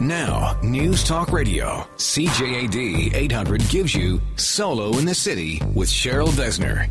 Now, News Talk Radio, CJAD 800 gives you Solo in the City with Cheryl Besner.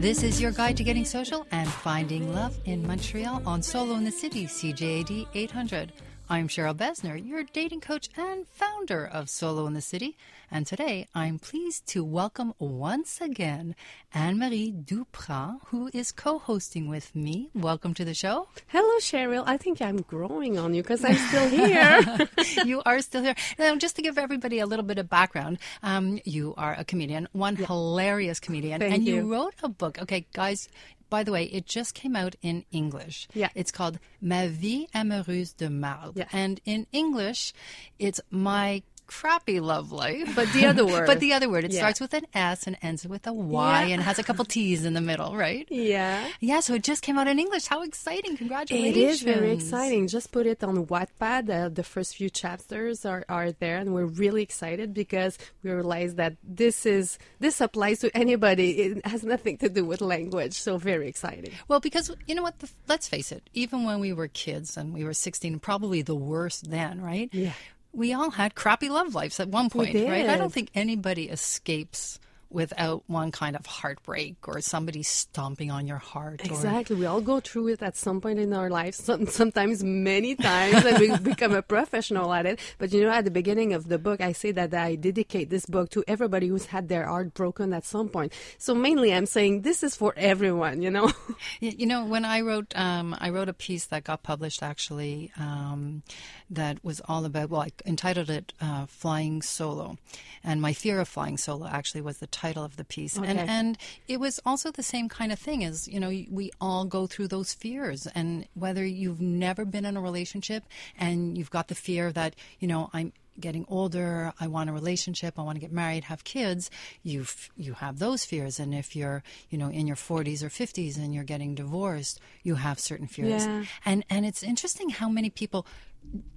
This is your guide to getting social and finding love in Montreal on Solo in the City, CJAD 800. I'm Cheryl Besner, your dating coach and founder of Solo in the City. And today I'm pleased to welcome once again Anne Marie Dupras, who is co hosting with me. Welcome to the show. Hello, Cheryl. I think I'm growing on you because I'm still here. you are still here. Now, just to give everybody a little bit of background, um, you are a comedian, one yeah. hilarious comedian, Thank and you. you wrote a book. Okay, guys, by the way, it just came out in English. Yeah. It's called Ma vie amoureuse de marde. Yeah. And in English, it's my crappy love life. But the other word. but the other word. It Yeah. starts with an S and ends with a Y Yeah. and has a couple T's in the middle, right? yeah. Yeah, so it just came out in English. How exciting. Congratulations. It is very exciting. Just put it on Wattpad. Uh, the first few chapters are, are there, and we're really excited because we realize that this is this applies to anybody. It has nothing to do with language. So very exciting. Well, because you know what? The, let's face it. Even when we were kids and we were 16, probably the worst then, right? Yeah. We all had crappy love lives at one point, right? I don't think anybody escapes without one kind of heartbreak or somebody stomping on your heart. Or, Exactly. We all go through it at some point in our lives, sometimes many times, and we become a professional at it. But you know, at the beginning of the book, I say that I dedicate this book to everybody who's had their heart broken at some point. So mainly I'm saying this is for everyone, you know? You know, when I wrote, um, I wrote a piece that got published actually um, that was all about. Well, I entitled it uh, "Flying Solo," and my fear of flying solo actually was the title of the piece. And and it was also the same kind of thing as you know we all go through those fears, and whether you've never been in a relationship and you've got the fear that you know I'm getting older i want a relationship i want to get married have kids you you have those fears and if you're you know in your 40s or 50s and you're getting divorced you have certain fears Yeah. and and it's interesting how many people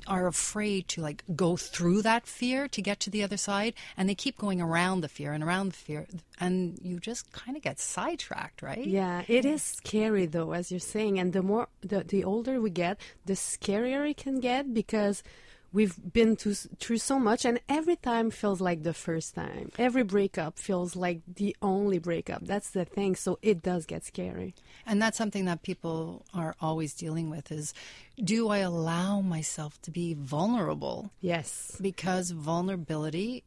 are afraid to like go through that fear to get to the other side and they keep going around the fear and around the fear and you just kind of get sidetracked right Yeah, it is scary though, as you're saying. And the more, the, the older we get, the scarier it can get because we've been to, through so much and every time feels like the first time. Every breakup feels like the only breakup. That's the thing. So it does get scary. And that's something that people are always dealing with is do I allow myself to be vulnerable? Yes. Because vulnerability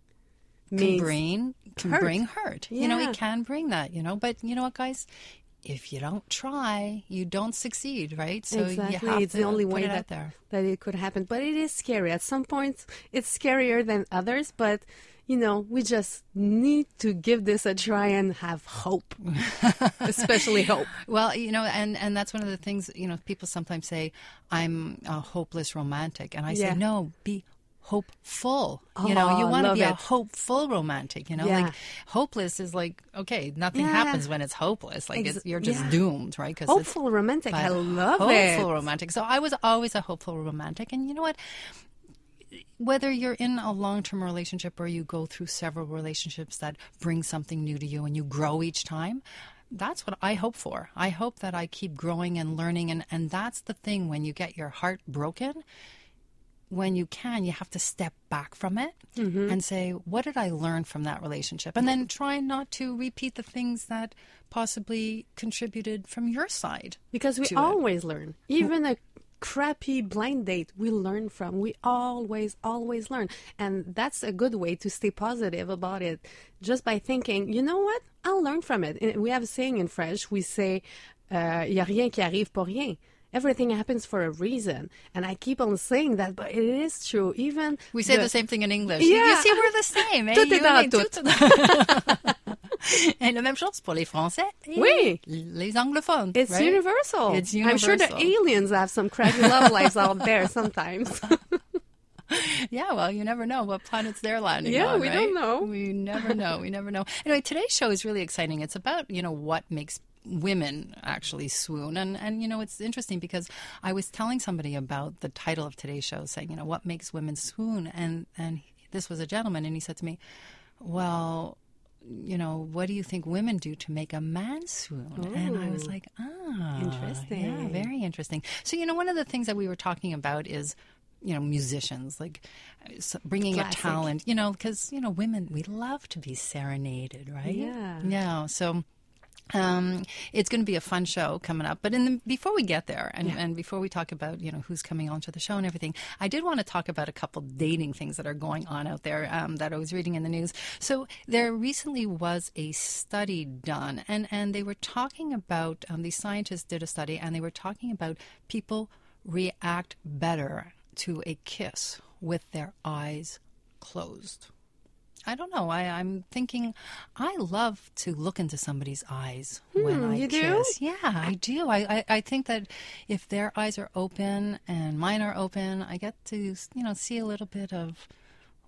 can bring can hurt. bring hurt. You know, it can bring that, you know. But you know what, guys? If you don't try, you don't succeed, right? So exactly. you have it's the only way that, that it could happen. But it is scary. At some points, it's scarier than others. But, you know, we just need to give this a try and have hope, especially hope. Well, you know, and and that's one of the things, you know, people sometimes say I'm a hopeless romantic, and I Yeah. say no, be hopeful. you know, you Oh, want to be a hopeful romantic. You know, Yeah. like hopeless is like okay, nothing Yeah. happens when it's hopeless. Like Ex- it's, you're just yeah. doomed, right? 'Cause it's- Hopeful romantic. I love hopeful it. Hopeful romantic. So I was always a hopeful romantic, and you know what? Whether you're in a long-term relationship or you go through several relationships that bring something new to you and you grow each time, that's what I hope for. I hope that I keep growing and learning, and and that's the thing when you get your heart broken. When you can, you have to step back from it Mm-hmm. and say, "What did I learn from that relationship?" And then try not to repeat the things that possibly contributed from your side. Because we to it. always learn. Even a crappy blind date, we learn from. We always, always learn. And that's a good way to stay positive about it. Just by thinking, you know what? I'll learn from it. We have a saying in French. We say, uh, y a rien qui arrive pour rien. Everything happens for a reason. And I keep on saying that, but it is true. Even We say the, same thing in English. You- You Yeah. see, we're the same. eh? Tout est dans tout. Et la même chose pour les Français et Oui. les anglophones. It's right? universal. It's universal. I'm sure the aliens have some crazy love lives out there sometimes. Yeah, well, you never know what planets they're landing Yeah, on. Yeah, we right? don't know. We never know. We never know. Anyway, today's show is really exciting. It's about you know what makes women actually swoon, and and you know it's interesting because I was telling somebody about the title of today's show, saying you know what makes women swoon, and and this was a gentleman, and he said to me, well. You know, what do you think women do to make a man swoon? And I was like, ah, Interesting. Yeah, very interesting. So, you know, one of the things that we were talking about is, you know, musicians, like bringing Classic. a talent, you know, because, you know, women, we love to be serenaded, right? Yeah. Yeah. So, um, it's going to be a fun show coming up. But in the, before we get there, and, and before we talk about you know who's coming onto the show and everything, I did want to talk about a couple dating things that are going on out there um, that I was reading in the news. So there recently was a study done, and and they were talking about um, these scientists did a study, and they were talking about people react better to a kiss with their eyes closed. I don't know. I, I'm thinking I love to look into somebody's eyes hmm, when I you do? kiss. Yeah, I do. I, I, I think that if their eyes are open and mine are open, I get to you know see a little bit of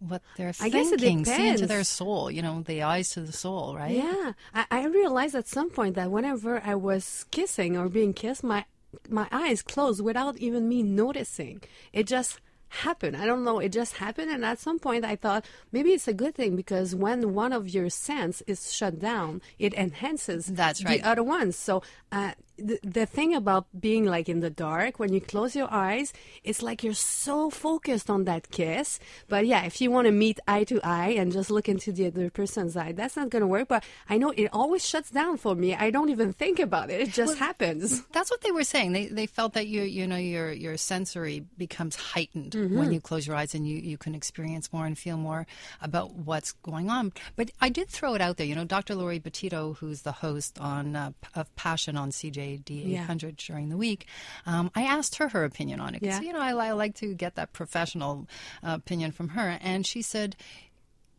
what they're I thinking, see into their soul. You know, the eyes to the soul, right? Yeah, I, I realized at some point that whenever I was kissing or being kissed, my my eyes closed without even me noticing. It just happened. I don't know. It just happened, and at some point, I thought maybe it's a good thing because when one of your sense is shut down, it enhances That's right. the other ones. So. Uh, the, the thing about being like in the dark when you close your eyes it's like you're so focused on that kiss but yeah if you want to meet eye to eye and just look into the other person's eye that's not going to work but i know it always shuts down for me i don't even think about it it just happens That's what they were saying. They they felt that you you know your your sensory becomes heightened Mm-hmm. when you close your eyes and you you can experience more and feel more about what's going on. But I did throw it out there. You know, Dr. Laurie Betito, who's the host on uh, of Passion on CJAD Yeah. 800 during the week, um, I asked her her opinion on it. Yeah. you know, I, I like to get that professional uh, opinion from her, and she said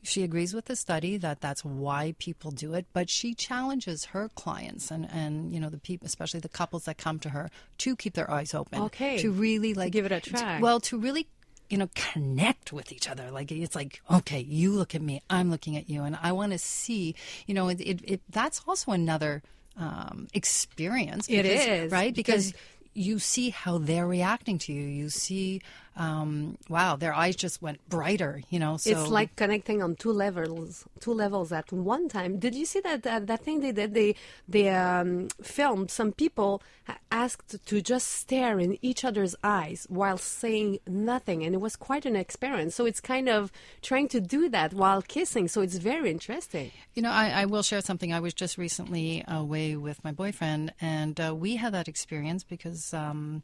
she agrees with the study that that's why people do it but she challenges her clients and and you know the people especially the couples that come to her to keep their eyes open Okay. to really like give it a try. well to really you know connect with each other like it's like okay you look at me i'm looking at you and i want to see you know it, it, it that's also another um, experience It because- is, right? because, because- you see how they're reacting to you. You see um, wow their eyes just went brighter you know so it's like connecting on two levels two levels at one time. Did you see that that, that thing they did? They they um, filmed some people asked to just stare in each other's eyes while saying nothing and it was quite an experience. So it's kind of trying to do that while kissing so it's very interesting. You know, I, I will share something. I was just recently away with my boyfriend, and uh, we had that experience because um,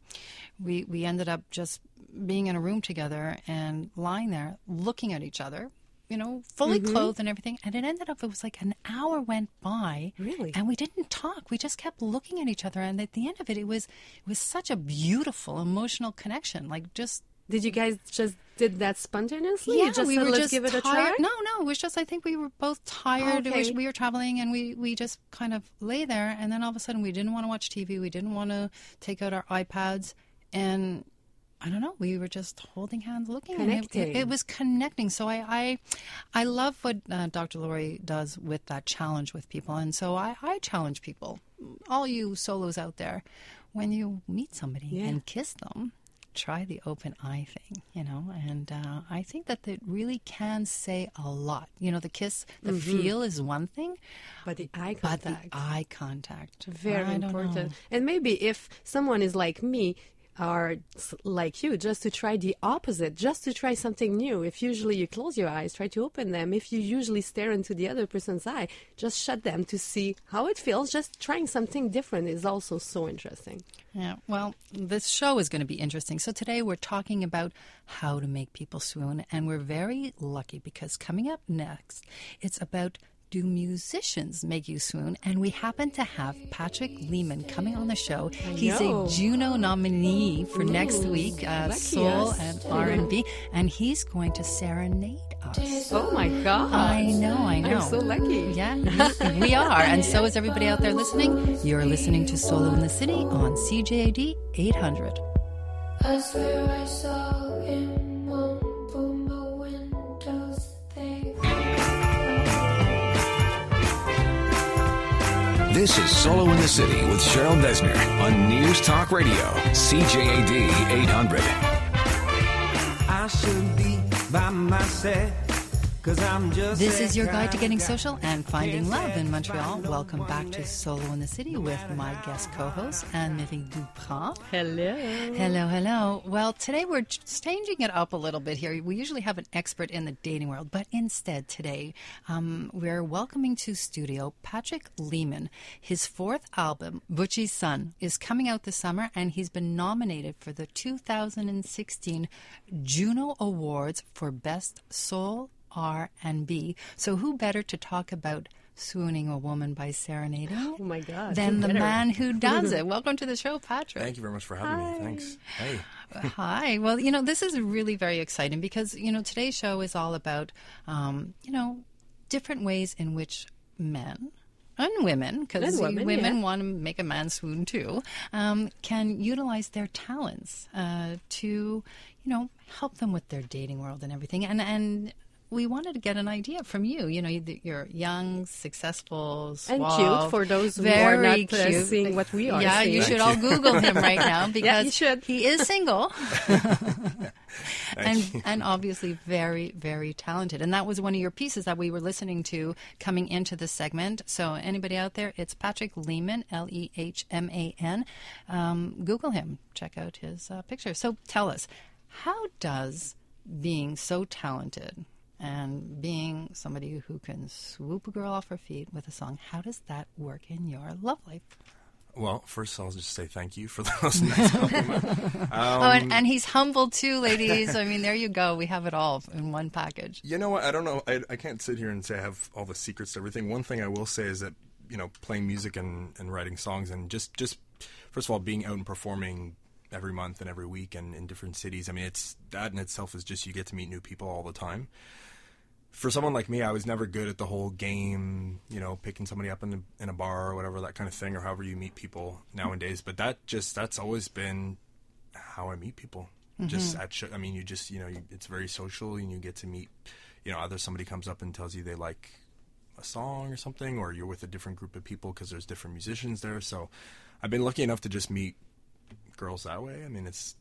we we ended up just being in a room together and lying there, looking at each other. You know, fully Mm-hmm. clothed and everything, and it ended up. It was like an hour went by, Really? and we didn't talk. We just kept looking at each other, and at the end of it, it was it was such a beautiful emotional connection. Like just did you guys just did that spontaneously yeah, we said, were just give it a tired. try No, no, it was just I think we were both tired. Was, Okay. we were traveling, and we we just kind of lay there, and then all of a sudden we didn't want to watch TV. We didn't want to take out our iPads, and I don't know. We were just holding hands, looking, and it, it, it was connecting. So I I, I love what uh, Dr. Laurie does with that challenge with people, and so I, I challenge people, all you solos out there, when you meet somebody Yeah. and kiss them try the open eye thing, you know, and uh, I think that it really can say a lot. You know, the kiss, the feel is one thing, but the eye but contact the eye contact, very important know. and maybe if someone is like me s- like you just to try the opposite just to try something new. If usually you close your eyes try to open them. If you usually stare into the other person's eye just shut them to see how it feels. Just trying something different is also so interesting. Yeah, well, this show is going to be interesting. So today we're talking about how to make people swoon, and we're very lucky because coming up next, it's about do musicians make you swoon? And we happen to have Patrick Lehman coming on the show. He's know. a Juno nominee for next week, uh, lucky soul us. and R and B, and he's going to serenade us. oh my god I know, I know. i'm so lucky Yeah, we- we are. And so is everybody out there listening. You're listening to Solo in the City on CJAD 800. I swear I saw him This is Solo in the City with Cheryl Besner on News Talk Radio, CJAD 800. I should be by myself. Cause I'm just This is your guide to getting social and finding love in Montreal. no Welcome back to Solo in the City with my guest co-host Anne-Marie Dupras. Hello. Hello, hello. Well, today we're ch- changing it up a little bit here. We usually have an expert in the dating world, but instead today um, we're welcoming to studio Patrick Lehman. His fourth album, Butchie's Son, is coming out this summer, and he's been nominated for the 2016 Juno Awards for Best Soul R and B. So, who better to talk about? Swooning a woman by serenading Oh my God. than who the better? man who does it. Welcome to the show, Patrick. Thank you very much for having me. Thanks. Hey. Hi. Well, you know, this is really very exciting because, you know, today's show is all about, um, you know, different ways in which men and women, because And women, yeah. want to make a man swoon too, um, can utilize their talents uh, to, you know, help them with their dating world and everything. And, and, we wanted to get an idea from you. You know, you- you're young, successful, And cute for those who are very not, uh, cute. seeing what we are Yeah, you should all Google him right now because you should. he is single and you. and obviously very very talented. And that was one of your pieces that we were listening to coming into this segment. So anybody out there, it's Patrick Lehman, L E H M A N. Um, Google him, check out his uh, picture. So tell us, how does being so talented and being somebody who can swoop a girl off her feet with a song, how does that work in your love life? Well, first I'll just say thank you for those nice compliments. Um, oh, and, and he's humble too, ladies. I mean, there you go. We have it all in one package. You know what? I don't know. I, I can't sit here and say I have all the secrets to everything. One thing I will say is that you know, playing music and, and writing songs and just just first of all being out and performing every month and every week and in different cities. I mean, it's that in itself is just you get to meet new people all the time. For someone like me, I was never good at the whole game, you know, picking somebody up in a, in a bar or whatever that kind of thing, or however you meet people nowadays. But that just that's always been how I meet people. Just mm-hmm. at, I mean, you just you know, you, it's very social, and you get to meet, you know, either somebody comes up and tells you they like a song or something, or you're with a different group of people because there's different musicians there. So, I've been lucky enough to just meet girls that way. I mean, it's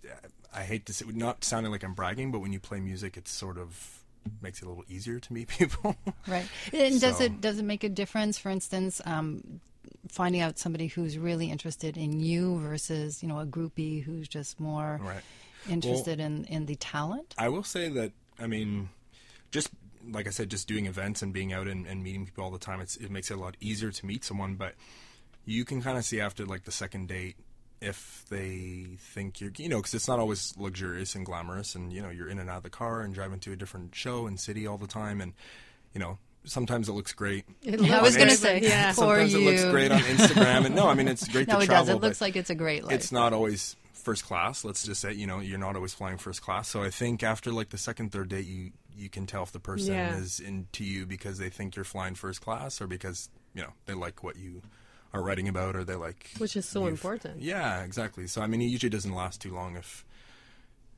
I hate to say, not sounding like I'm bragging, but when you play music, it's sort of makes it a little easier to meet people. Right. And does it does it make a difference? For instance, um, finding out somebody who's really interested in you versus you know a groupie who's just more Right. interested in in the talent. I will say that I mean, just like I said, just doing events and being out and, and meeting people all the time, it's, it makes it a lot easier to meet someone. But you can kind of see after like the second date if they think you're, you know, because it's not always luxurious and glamorous, and you know, you're in and out of the car and driving to a different show and city all the time, and you know. Sometimes it looks great. It I was going to say, yeah. Sometimes it looks great on Instagram, and no, I mean it's great no, to it travel. does. It looks like it's a great life. it's not always first class. Let's just say, you know, you're not always flying first class. So I think after like the second, third date, you you can tell if the person Yeah. is into you because they think you're flying first class, or because you know they like what you are writing about, or they like Which is so important. Yeah, exactly. So I mean, it usually doesn't last too long if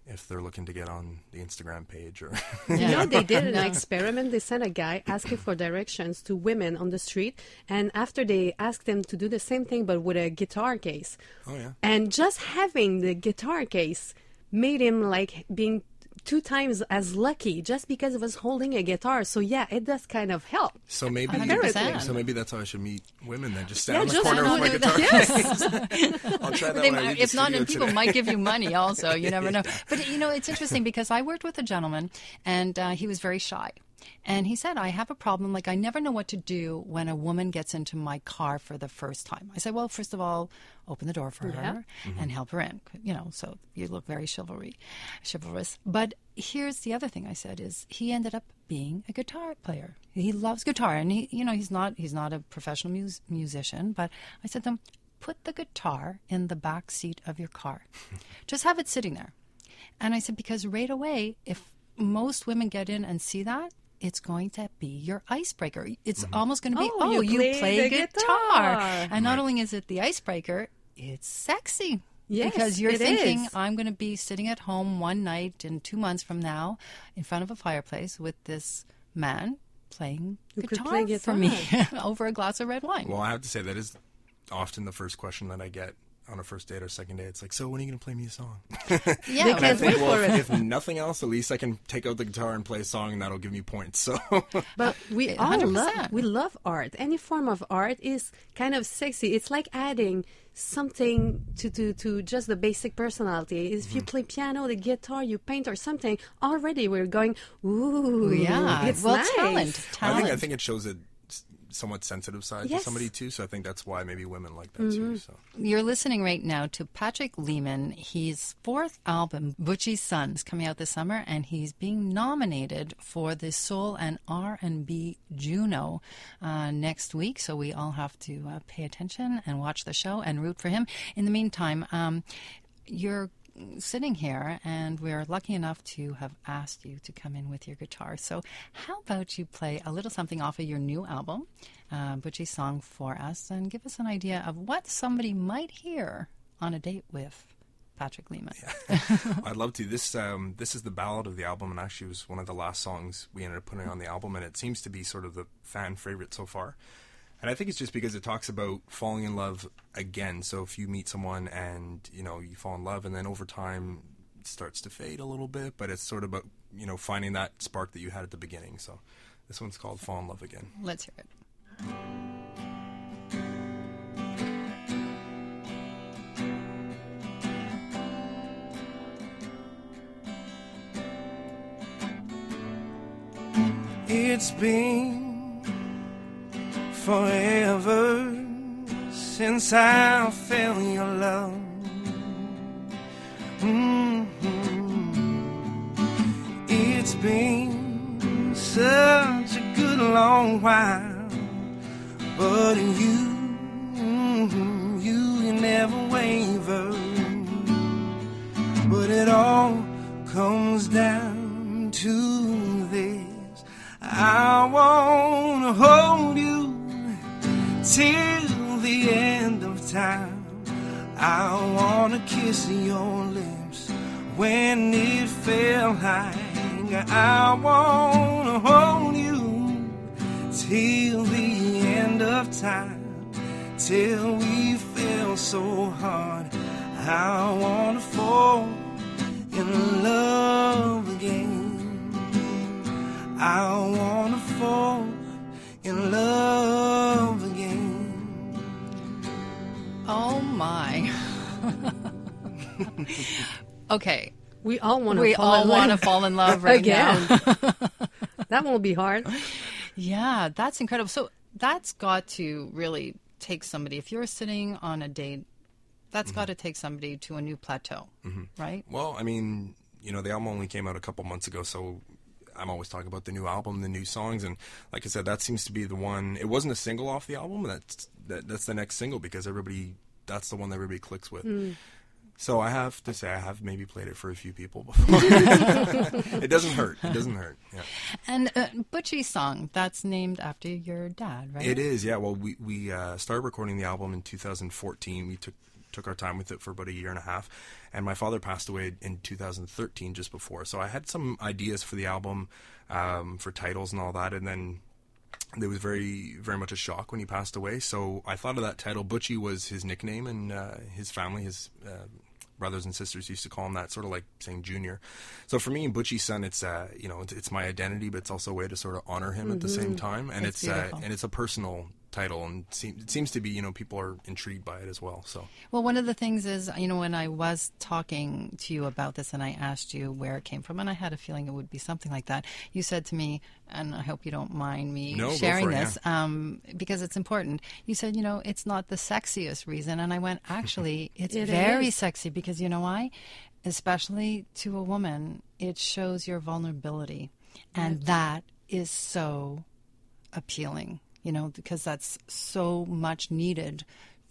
if they're looking to get on the Instagram page or. You know, they did an experiment. They sent a guy asking for directions to women on the street, and after they asked them to do the same thing but with a guitar case, oh yeah. and just having the guitar case made him like being two times as lucky just because I was holding a guitar. So yeah, it does kind of help. So maybe, 100%. so maybe that's how I should meet women. Then just Yeah, stand on the just corner with my guitar. that. case. I'll try that They when I might- leave the if not, studio and people today. might give you money also. You never know. But you know, it's interesting because I worked with a gentleman, and uh, he was very shy. And he said, I have a problem. Like, I never know what to do when a woman gets into my car for the first time. I said, Well, first of all, open the door for her mm-hmm. and help her in. You know, so you look very chivalry, chivalrous. But here's the other thing I said is he ended up being a guitar player. He loves guitar, and he, you know, he's not he's not a professional mus- musician. But I said to him, put the guitar in the back seat of your car, just have it sitting there. And I said, because right away, if most women get in and see that, it's going to be your icebreaker. It's mm-hmm. almost going to be, Oh, oh, you you, play play, the guitar. guitar. And not only is it the icebreaker, it's sexy. Yes, because you're it thinking, is. I'm going to be sitting at home one night in two months from now in front of a fireplace with this man playing Who could guitar, play for me over a glass of red wine. Well, I have to say that is often the first question that I get on a first date or second date, it's like, so when are you going to play me a song? Yeah, They And I can't think, wait well, for if, it. if nothing else, at least I can take out the guitar and play a song, and that'll give me points. So But we all 100%. love we love art. Any form of art is kind of sexy. It's like adding something to, to, to just the basic personality. If Mm-hmm. you play piano, the guitar, you paint or something, already we're going, ooh, yeah. it's well, nice. talent, I think I think it shows a s- somewhat sensitive side Yes. to somebody too. So I think that's why maybe women like that too. So You're listening right now to Patrick Lehman. His fourth album, Butchie's Sons, coming out this summer, and he's being nominated for the Soul and R&B Juno uh, next week. So we all have to uh, pay attention and watch the show and root for him. In the meantime, um, you're sitting here and we're lucky enough to have asked you to come in with your guitar. So how about you play a little something off of your new album, uh, Butchie's Son, for us and give us an idea of what somebody might hear on a date with Patrick Lehman. I'd love to. This um, this is the ballad of the album, and actually was one of the last songs we ended up putting on the album, and it seems to be sort of the fan favorite so far. And I think it's just because it talks about falling in love again. So if you meet someone and you know you fall in love, and then over time it starts to fade a little bit, but it's sort of about you know finding that spark that you had at the beginning. So this one's called "Fall in Love Again." Let's hear it. It's been forever since I felt your love. Mhm. It's been such a good long while, but you, mhm, you, you never waver. But it all comes down to this. I wanna hold you till the end of time. I wanna kiss your lips when it felt like I wanna hold you till the end of time. Till we feel so hard. I wanna fall in love again. I okay. We all want to We fall all in want to love fall in love right again. now. that won't be hard. Yeah, that's incredible. So that's got to really take somebody. If you're sitting on a date, that's mm-hmm. got to take somebody to a new plateau, mm-hmm. right? Well, I mean, you know, the album only came out a couple months ago, so I'm always talking about the new album, the new songs, and like I said, that seems to be the one. It wasn't a single off the album. That's that, that's the next single because everybody that's the one that everybody clicks with. Mm. So I have to say, I have maybe played it for a few people before. it doesn't hurt. It doesn't hurt. Yeah. And uh, Butchie's Son, that's named after your dad, right? It is, yeah. Well, we we uh, started recording the album in 2014. We took took our time with it for about a year and a half, and my father passed away in 2013, just before. So I had some ideas for the album, um, for titles and all that, and then it was very very much a shock when he passed away. So I thought of that title. Butchie was his nickname, and uh, his family, his uh, brothers and sisters used to call him that, sort of like saying Junior. So for me, Butchie's son, it's uh, you know, it's, it's my identity, but it's also a way to sort of honor him at the same time, and That's it's uh, and it's a personal title, and seem, it seems to be you know people are intrigued by it as well. So Well, one of the things is, you know, when I was talking to you about this and I asked you where it came from, and I had a feeling it would be something like that, you said to me, and I hope you don't mind me No, sharing it, this, um, because it's important. You said, you know, it's not the sexiest reason. And I went, actually, it's It very is. sexy because you know why? Especially to a woman, it shows your vulnerability. And that is so appealing, you know, because that's so much needed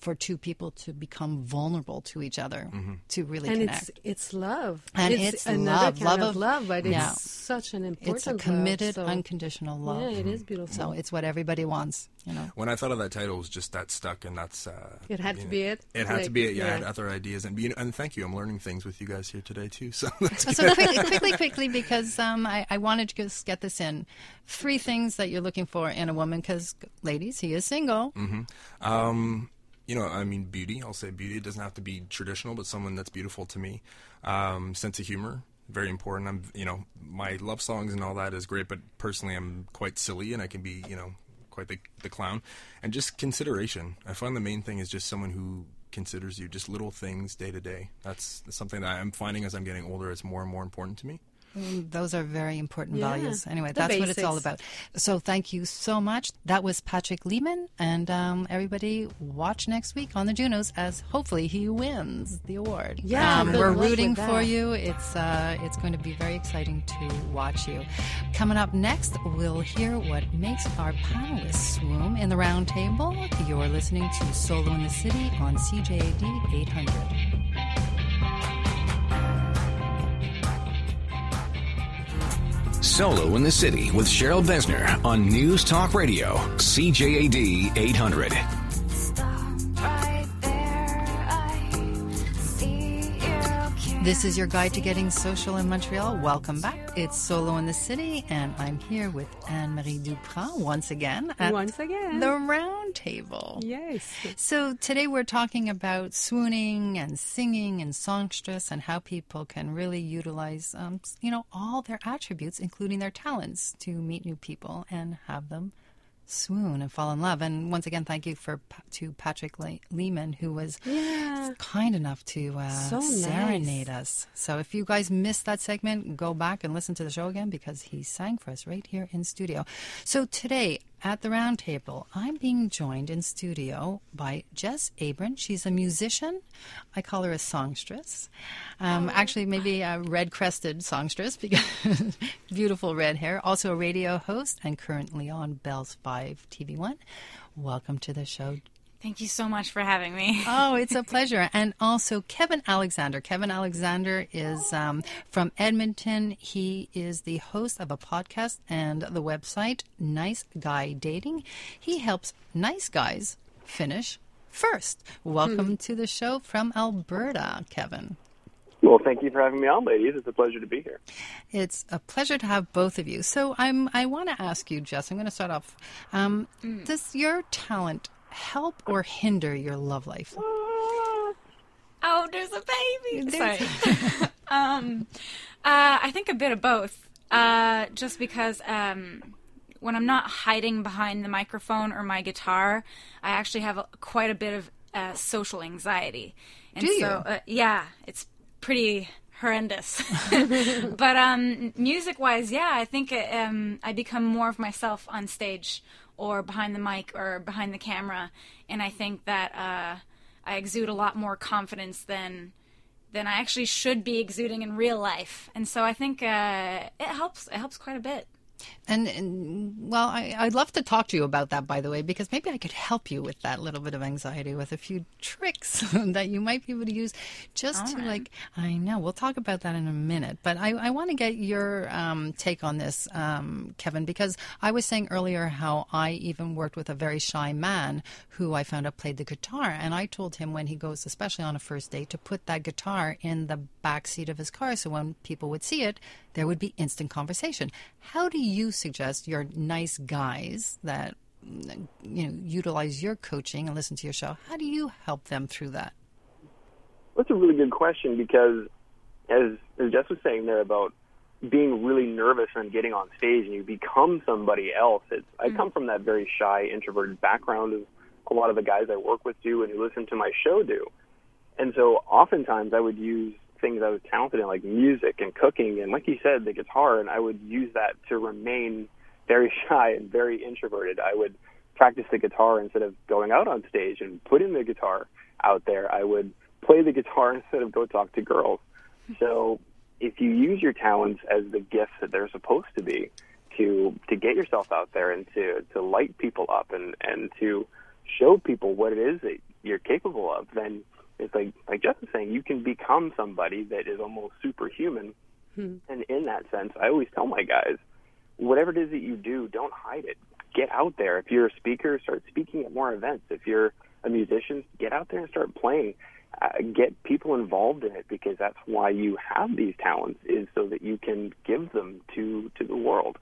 for two people to become vulnerable to each other to really and connect. it's it's love And it's, it's another love, kind love of, of- love but yeah. it's such an important It's a love, committed, so- unconditional love. yeah it is beautiful So it's what everybody wants, you know. when I thought of that title, it was just that stuck, and that's uh, It had to know, be it? It had to be it. Yeah, I had other ideas, and you know, and thank you. I'm learning things with you guys here today too. So So quickly, quickly, quickly, because um, I, I wanted to just get this in. Three things that you're looking for in a woman, because ladies, he is single. um, you know, I mean, beauty. I'll say beauty. It doesn't have to be traditional, but someone that's beautiful to me. Um, sense of humor, very important. I'm, you know, my love songs and all that is great, but personally, I'm quite silly, and I can be, you know, quite the, the clown. And just consideration. I find the main thing is just someone who considers you, just little things day to day. That's something that I'm finding as I'm getting older. It's more and more important to me. Mm, Those are very important Yeah, values. Anyway, that's what it's all about. So thank you so much. That was Patrick Lehman, and um, everybody watch next week on the Junos as hopefully he wins the award. Yeah, um, we're rooting for you. It's uh, it's going to be very exciting to watch you. Coming up next, we'll hear what makes our panelists swoon in the round table. You're listening to Solo in the City on CJAD 800. Solo in the City with Cheryl Besner on News Talk Radio, CJAD 800. This is your guide to getting social in Montreal. Welcome back. It's Solo in the City, and I'm here with Anne Marie Dupras once again at Once again. the round table. Yes. So today we're talking about swooning and singing and songstress and how people can really utilize, um, you know, all their attributes, including their talents, to meet new people and have them swoon and fall in love. And once again, thank you for to Patrick Le- Lehman, who was Yeah. kind enough to uh, So nice. serenade us. So if you guys missed that segment, go back and listen to the show again because he sang for us right here in studio. So today at the Roundtable. I'm being joined in studio by Jess Abram. She's a musician. I call her a songstress. Um, Actually, maybe a red crested songstress because beautiful red hair. Also a radio host and currently on Bell's 5 TV1. Welcome to the show, Thank you so much for having me. Oh, it's a pleasure. And also Kevin Alexander. Kevin Alexander is um, from Edmonton. He is the host of a podcast and the website Nice Guy Dating. He helps nice guys finish first. Welcome to the show from Alberta, Kevin. Well, thank you for having me on, ladies. It's a pleasure to be here. It's a pleasure to have both of you. So I'm I want to ask you, Jess. I'm going to start off. Um, Does your talent help or hinder your love life? Oh, there's a baby. There's- Sorry. um, uh, I think a bit of both. Uh, just because um, when I'm not hiding behind the microphone or my guitar, I actually have a, quite a bit of uh, social anxiety. And Do you? so, uh, yeah, it's pretty horrendous. but um, music-wise, yeah, I think um, I become more of myself on stage or behind the mic or behind the camera, and I think that uh, I exude a lot more confidence than than I actually should be exuding in real life. And so I think uh, it helps. It helps quite a bit. And, and well, I, I'd love to talk to you about that, by the way, because maybe I could help you with that little bit of anxiety with a few tricks that you might be able to use just to, like, I know, we'll talk about that in a minute. But I, I want to get your um, take on this, um, Kevin, because I was saying earlier how I even worked with a very shy man who I found out played the guitar. And I told him when he goes, especially on a first date, to put that guitar in the back seat of his car so when people would see it, there would be instant conversation. How do you suggest your nice guys that you know utilize your coaching and listen to your show? How do you help them through that? That's a really good question because, as as Jess was saying there about being really nervous and getting on stage and you become somebody else. It's I mm. come from that very shy, introverted background of a lot of the guys I work with do and who listen to my show do. And so oftentimes I would use things I was talented in, like music and cooking, and like you said, the guitar, and I would use that to remain very shy and very introverted. I would practice the guitar instead of going out on stage and putting the guitar out there. I would play the guitar instead of go talk to girls. So if you use your talents as the gifts that they're supposed to be to to get yourself out there and to to light people up and and to show people what it is that you're capable of, then it's like like Jeff was saying, you can become somebody that is almost superhuman. And in that sense, I always tell my guys, whatever it is that you do, don't hide it. Get out there. If you're a speaker, start speaking at more events. If you're a musician, get out there and start playing. Uh, get people involved in it because that's why you have these talents is so that you can give them to to the world.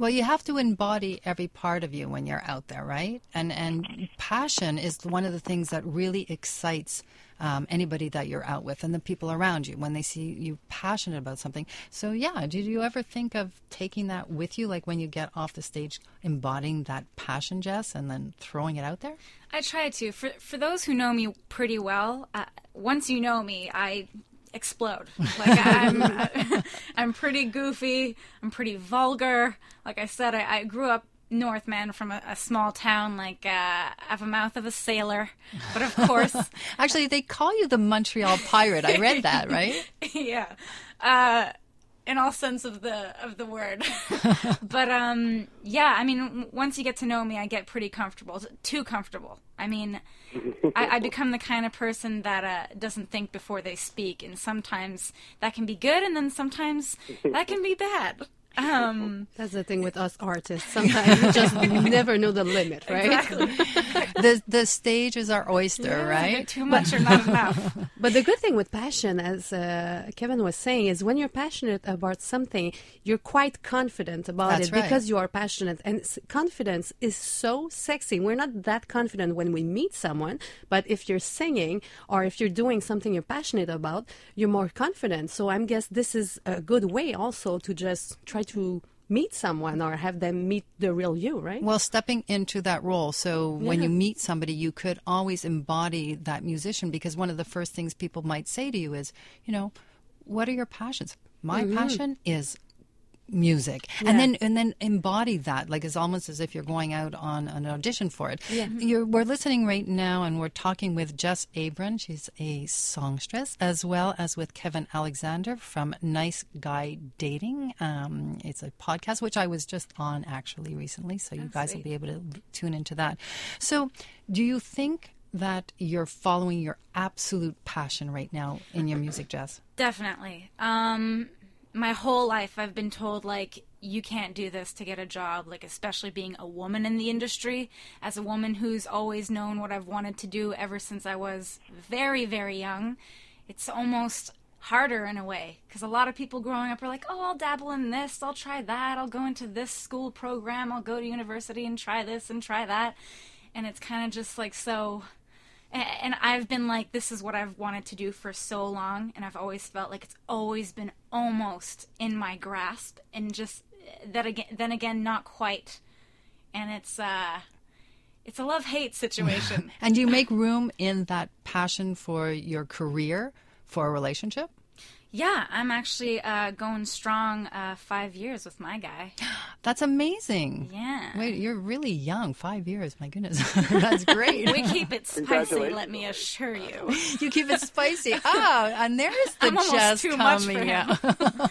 Well, you have to embody every part of you when you're out there, right? And and passion is one of the things that really excites um, anybody that you're out with and the people around you when they see you passionate about something. So, yeah, did you ever think of taking that with you, like when you get off the stage, embodying that passion, Jess, and then throwing it out there? I try to. For for those who know me pretty well, uh, once you know me, I explode. Like I'm, I'm pretty goofy. I'm pretty vulgar. Like I said, I, I grew up Northman from a, a small town. Like uh, I have a mouth of a sailor, but of course, Actually, they call you the Montreal Pirate. I read that, right? yeah. Uh, in all sense of the of the word, but um, yeah. I mean, once you get to know me, I get pretty comfortable. Too comfortable. I mean, I, I become the kind of person that uh, doesn't think before they speak, and sometimes that can be good, and then sometimes that can be bad. Um, That's the thing with us artists. Sometimes we just never know the limit, right? exactly. the the stage is our oyster, right? Too much or not enough. But the good thing with passion, as uh, Kevin was saying, is when you're passionate about something, you're quite confident about That's it right. because you are passionate. And confidence is so sexy. We're not that confident when we meet someone, but if you're singing or if you're doing something you're passionate about, you're more confident. So I'm guess this is a good way also to just try to meet someone or have them meet the real you, right? Well, stepping into that role. So when you meet somebody, you could always embody that musician because one of the first things people might say to you is, you know, what are your passions? My mm-hmm. passion is music. And then and then embody that like it's almost as if you're going out on an audition for it. Yeah. you're, we're listening right now and we're talking with jess abram she's a songstress as well as with kevin alexander from nice guy dating. Um, it's a podcast which i was just on actually recently so you guys will be able to tune into that. So do you think that you're following your absolute passion right now in your music jess? Definitely. Um, my whole life, I've been told like you can't do this to get a job. Like especially being a woman in the industry, as a woman who's always known what I've wanted to do ever since I was very, very young. It's almost harder in a way because a lot of people growing up are like, "Oh, I'll dabble in this. I'll try that. I'll go into this school program. I'll go to university and try this and try that." And it's kind of just like so and I've been like, this is what I've wanted to do for so long, and I've always felt like it's always been almost in my grasp, and just that again, then again, not quite. And it's uh, it's a love hate situation. And you make room in that passion for your career, for a relationship? Yeah, I'm actually uh, going strong uh, five years with my guy. That's amazing. Yeah. Wait, you're really young. Five years. My goodness. That's great. We keep it spicy, let me assure you. you keep it spicy. Ah, and there's the I'm almost jazz too much for coming him. out.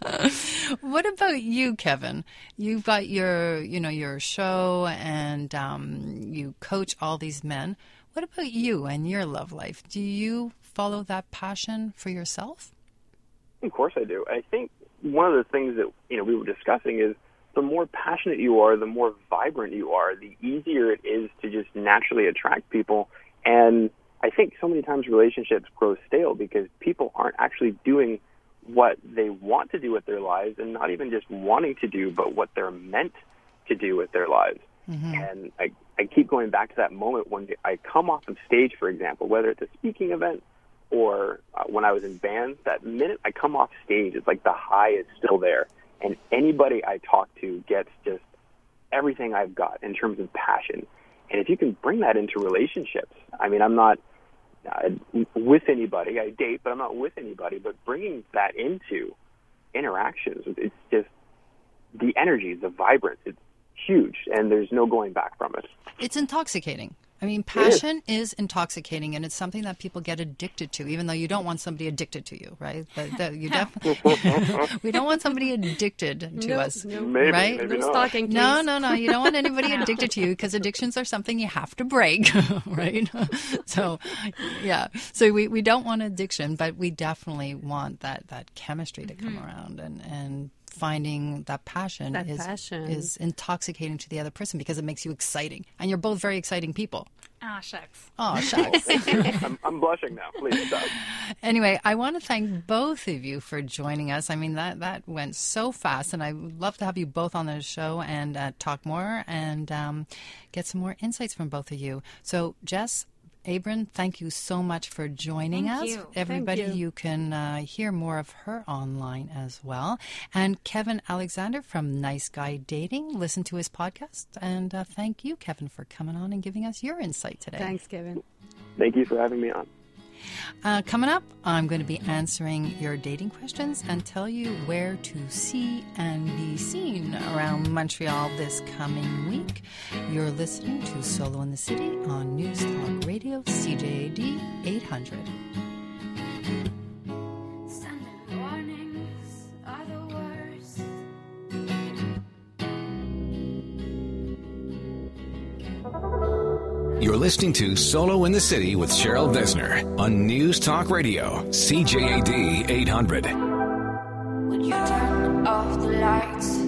what about you, Kevin? You've got your, you know, your show, and um, you coach all these men. What about you and your love life? Do you follow that passion for yourself? Of course I do. I think one of the things that you know we were discussing is the more passionate you are, the more vibrant you are, the easier it is to just naturally attract people. And I think so many times relationships grow stale because people aren't actually doing what they want to do with their lives and not even just wanting to do, but what they're meant to do with their lives. Mm-hmm. And I, I keep going back to that moment when I come off of stage, for example, whether it's a speaking event or uh, when I was in bands, that minute I come off stage, it's like the high is still there. And anybody I talk to gets just everything I've got in terms of passion. And if you can bring that into relationships, I mean, I'm not uh, with anybody, I date, but I'm not with anybody, but bringing that into interactions, it's just the energy, the vibrance, it's huge, and there's no going back from it. It's intoxicating. I mean, passion is intoxicating, and it's something that people get addicted to, even though you don't want somebody addicted to you, right? But that you definitely we don't want somebody addicted to No, us, no. Maybe, right? maybe No not. stalking. No, no, no. You don't want anybody addicted to you because addictions are something you have to break, right? so, yeah. So we, we don't want addiction, but we definitely want that, that chemistry to come mm-hmm. around and, and finding that passion That is passion. is intoxicating to the other person because it makes you exciting, and you're both very exciting people. Ah, shucks. Oh, shucks. I'm, I'm blushing now. Please stop. anyway, I want to thank both of you for joining us. I mean, that, that went so fast, and I would love to have you both on the show and uh, talk more and um, get some more insights from both of you. So, Jess, Abram, thank you so much for joining Thank us. you. Everybody, Thank you. can uh, hear more of her online as well. And Kevin Alexander from Nice Guy Dating, listen to his podcast. And uh, thank you, Kevin, for coming on and giving us your insight today. Thanks, Kevin. Thank you for having me on. Uh, coming up, I'm going to be answering your dating questions and tell you where to see and be seen around Montreal this coming week. You're listening to Solo in the City on News Talk Radio, CJAD 800. You're listening to Solo in the City with Cheryl Desner on News Talk Radio, CJAD 800. Would you turn off the lights?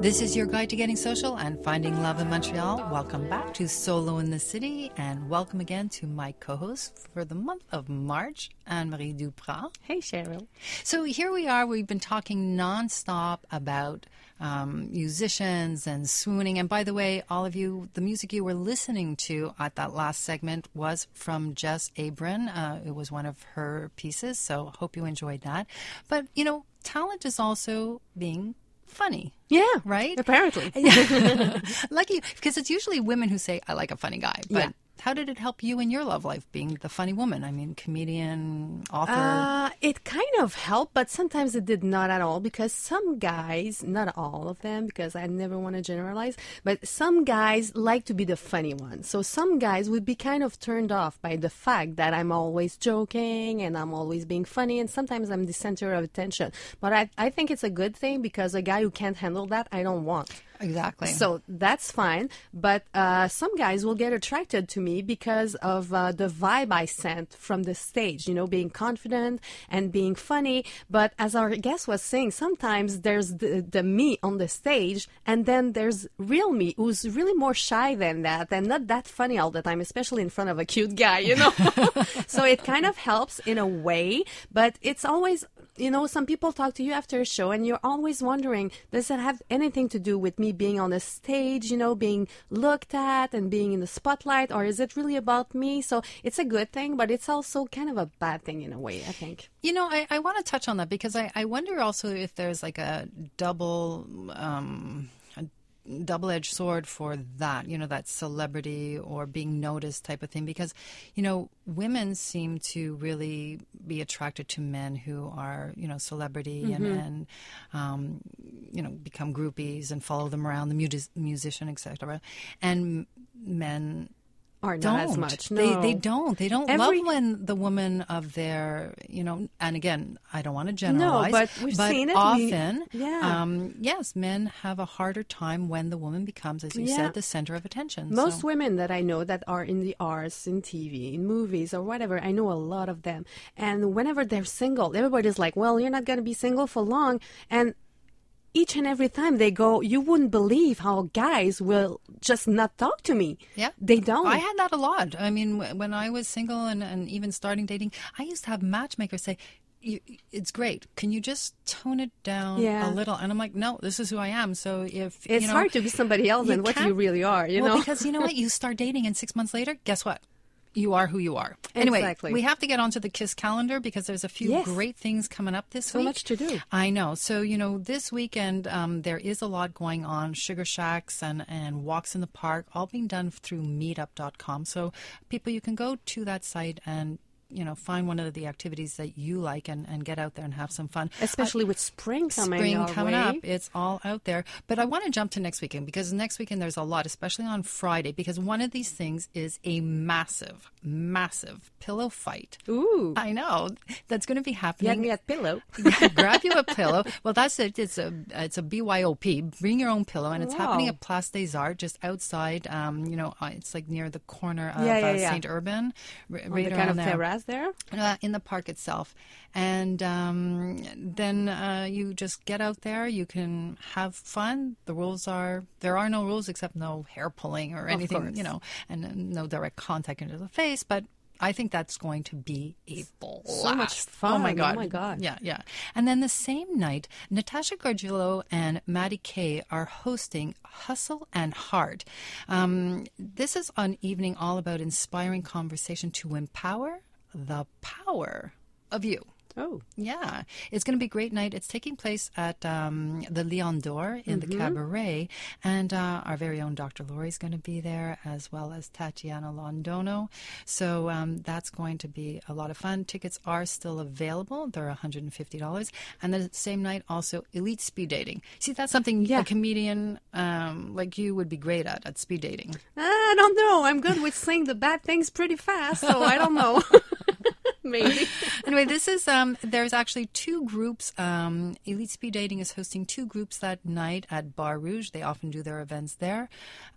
This is your guide to getting social and finding love in Montreal. Welcome back to Solo in the City, and welcome again to my co host for the month of March, Anne Marie Dupras. Hey, Cheryl. So here we are. We've been talking nonstop about um, musicians and swooning. And by the way, all of you, the music you were listening to at that last segment was from Jess Abrin. Uh, it was one of her pieces. So hope you enjoyed that. But you know, talent is also being funny. Yeah. Right? Apparently. Lucky, because it's usually women who say, I like a funny guy. But Yeah. How did it help you in your love life being the funny woman? I mean, comedian, author. Uh, it kind of helped, but sometimes it did not at all because some guys, not all of them, because I never want to generalize, but some guys like to be the funny one. So some guys would be kind of turned off by the fact that I'm always joking and I'm always being funny, and sometimes I'm the center of attention. But I, I think it's a good thing because a guy who can't handle that, I don't want. Exactly. So that's fine. But uh, some guys will get attracted to me because of uh, the vibe I sent from the stage, you know, being confident and being funny. But as our guest was saying, sometimes there's the, the me on the stage, and then there's real me who's really more shy than that and not that funny all the time, especially in front of a cute guy, you know? so it kind of helps in a way, but it's always you know, some people talk to you after a show and you're always wondering, does it have anything to do with me being on the stage, you know, being looked at and being in the spotlight, or is it really about me? So it's a good thing, but it's also kind of a bad thing in a way, I think. You know, I, I want to touch on that because I, I wonder also if there's like a double um, a double-edged sword for that. You know, that celebrity or being noticed type of thing. Because you know, women seem to really be attracted to men who are you know celebrity and and um, you know become groupies and follow them around, the music, musician, etc. And men Or not don't. as much. They no. they don't. They don't Every- love when the woman of their you know. And again, I don't want to generalize. No, but we've seen it. We- often, yeah. um, yes, men have a harder time when the woman becomes, as you Yeah. said, the center of attention. Most So- women that I know that are in the arts, in TV, in movies, or whatever, I know a lot of them. And whenever they're single, everybody's like, well, you're not going to be single for long. And each and every time they go, you wouldn't believe how guys will just not talk to me. Yeah. They don't. I had that a lot. I mean, when I was single and, and even starting dating, I used to have matchmakers say, you, it's great. Can you just tone it down Yeah. a little? And I'm like, no, this is who I am. So if it's hard to be somebody else than what you really are. you Well, because you know it's you know, hard to be somebody else you than what you can't- really are, you well, know? because you know what? You start dating, and six months later, guess what? You are who you are. Anyway, Exactly. we have to get onto the Kiss calendar because there's a few Yes. great things coming up this So week. much to do. I know. So you know, this weekend um, there is a lot going on. Sugar shacks and and walks in the park, all being done through Meetup.com. So people, you can go to that site and you know find one of the activities that you like and, and get out there and have some fun. Especially with spring coming Spring coming way. up. It's all out there. But I want to jump to next weekend because next weekend there's a lot, especially on Friday, because one of these things is a massive, massive pillow fight. Ooh. I know that's going to be happening. me at pillow. Grab you a pillow. Well, that's it. It's a it's a BYOP. Bring your own pillow, and it's happening at Place des Arts, just outside. Um, you know, uh, it's like near the corner of Yeah, yeah, uh, yeah. Saint Urbain, right the around kind of there. terrace there? uh, in the park itself. And um, then uh, you just get out there. You can have fun. The rules are there are no rules except no hair pulling or anything, you know, and uh, no direct contact into the face. But I think that's going to be a blast. So much fun. Oh my god. Oh my God. Yeah, yeah. And then the same night, Natasha Gargiulo and Maddie Kay are hosting Hustle and Heart. Um, this is an evening all about inspiring conversation to empower the power of you. Oh, Yeah, it's going to be a great night. It's taking place at um, the Lion d'Or in the Cabaret, and uh, our very own Dr. Laurie is going to be there, as well as Tatiana Londono. So um, that's going to be a lot of fun. Tickets are still available; they're $150. And then the same night, also elite speed dating. See, that's something Yeah. a comedian um, like you would be great at at speed dating. I don't know. I'm good with saying the bad things pretty fast, so I don't know. Maybe. anyway, this is um. There's actually two groups. Um, Elite Speed Dating is hosting two groups that night at Bar Rouge. They often do their events there.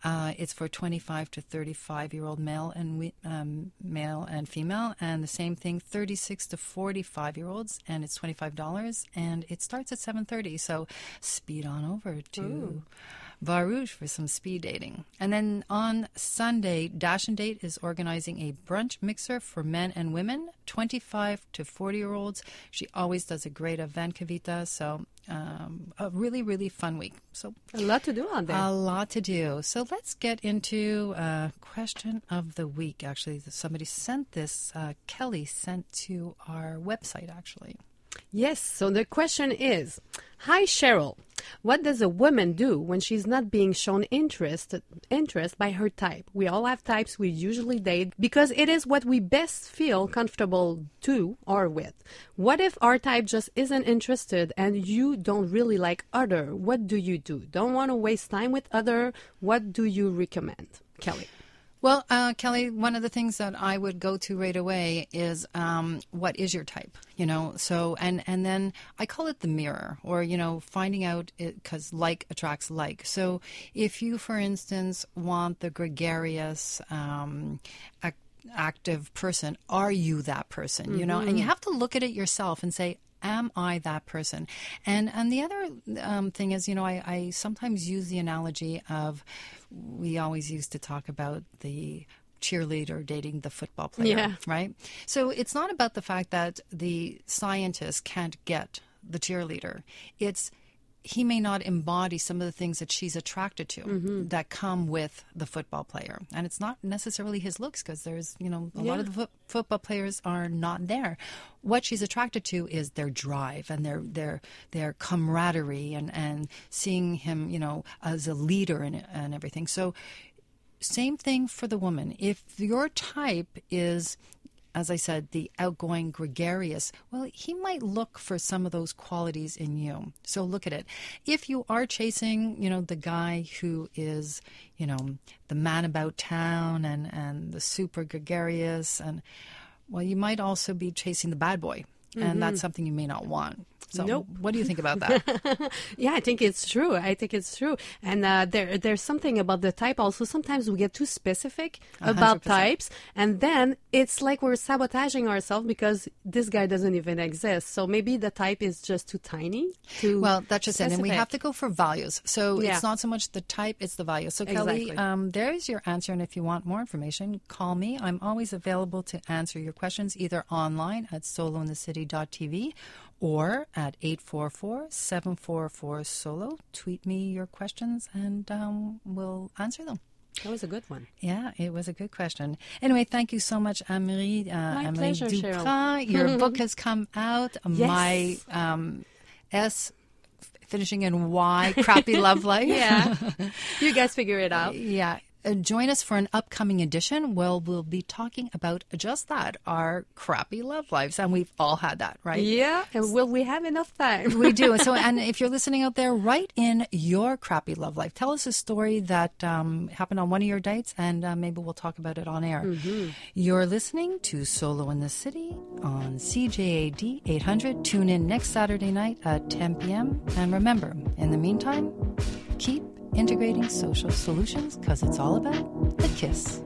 Uh, it's for 25 to 35 year old male and we, um, male and female, and the same thing 36 to 45 year olds, and it's 25 dollars, and it starts at 7:30. So speed on over to. Bar Rouge for some speed dating. And then on Sunday, Dash and Date is organizing a brunch mixer for men and women, 25 to 40 year olds. She always does a great event, Kavita. So, um, a really, really fun week. So, A lot to do on there. a lot to do. So, let's get into uh, question of the week. Actually, somebody sent this, uh, Kelly sent to our website, actually. Yes, so the question is Hi, Cheryl. What does a woman do when she's not being shown interest, interest by her type? We all have types we usually date because it is what we best feel comfortable to or with. What if our type just isn't interested and you don't really like other? What do you do? Don't want to waste time with other? What do you recommend? Kelly. Well, uh, Kelly, one of the things that I would go to right away is um, what is your type, you know? So, and and then I call it the mirror, or you know, finding out because like attracts like. So, if you, for instance, want the gregarious, um, ac- active person, are you that person? You know, and you have to look at it yourself and say, am I that person? And and the other um, thing is, you know, I, I sometimes use the analogy of we always used to talk about the cheerleader dating the football player, Yeah. right? So it's not about the fact that the scientist can't get the cheerleader. It's he may not embody some of the things that she's attracted to mm-hmm. that come with the football player. And it's not necessarily his looks because there's, you know, a lot of the fo- football players are not there. What she's attracted to is their drive and their their their camaraderie and and seeing him, you know, as a leader and and everything. So same thing for the woman. If your type is as I said, the outgoing, gregarious, well, he might look for some of those qualities in you. So look at it. If you are chasing, you know, the guy who is, you know, the man about town and, and the super gregarious, and well, you might also be chasing the bad boy. And that's mm-hmm. something you may not want. So, Nope. what do you think about that? Yeah, I think it's true. I think it's true. And uh, there, there's something about the type also. Sometimes we get too specific about 100%. types, and then it's like we're sabotaging ourselves because this guy doesn't even exist. So maybe the type is just too tiny. Too Well, that's just it. And we have to go for values. So Yeah. it's not so much the type, it's the value. So, Kelly, Exactly. um, there's your answer. And if you want more information, call me. I'm always available to answer your questions either online at solointhecity.tv or at 844 744 solo. Tweet me your questions and um, we'll answer them. That was a good one. Yeah, it was a good question. Anyway, thank you so much, Amelie. Uh, My Amelie pleasure, Dupras. Cheryl. Your book has come out. Yes. My um, S finishing in Y, Crappy Love Life. Yeah. you guys figure it out. Yeah. Uh, join us for an upcoming edition. Well, we'll be talking about just that, our crappy love lives. And we've all had that, right? Yeah. And will we have enough time? We do. So, and if you're listening out there, write in your crappy love life. Tell us a story that um, happened on one of your dates, and uh, maybe we'll talk about it on air. You're listening to Solo in the City on CJAD 800. Tune in next Saturday night at 10 p.m. And remember, in the meantime, keep integrating social solutions because it's all about the kiss.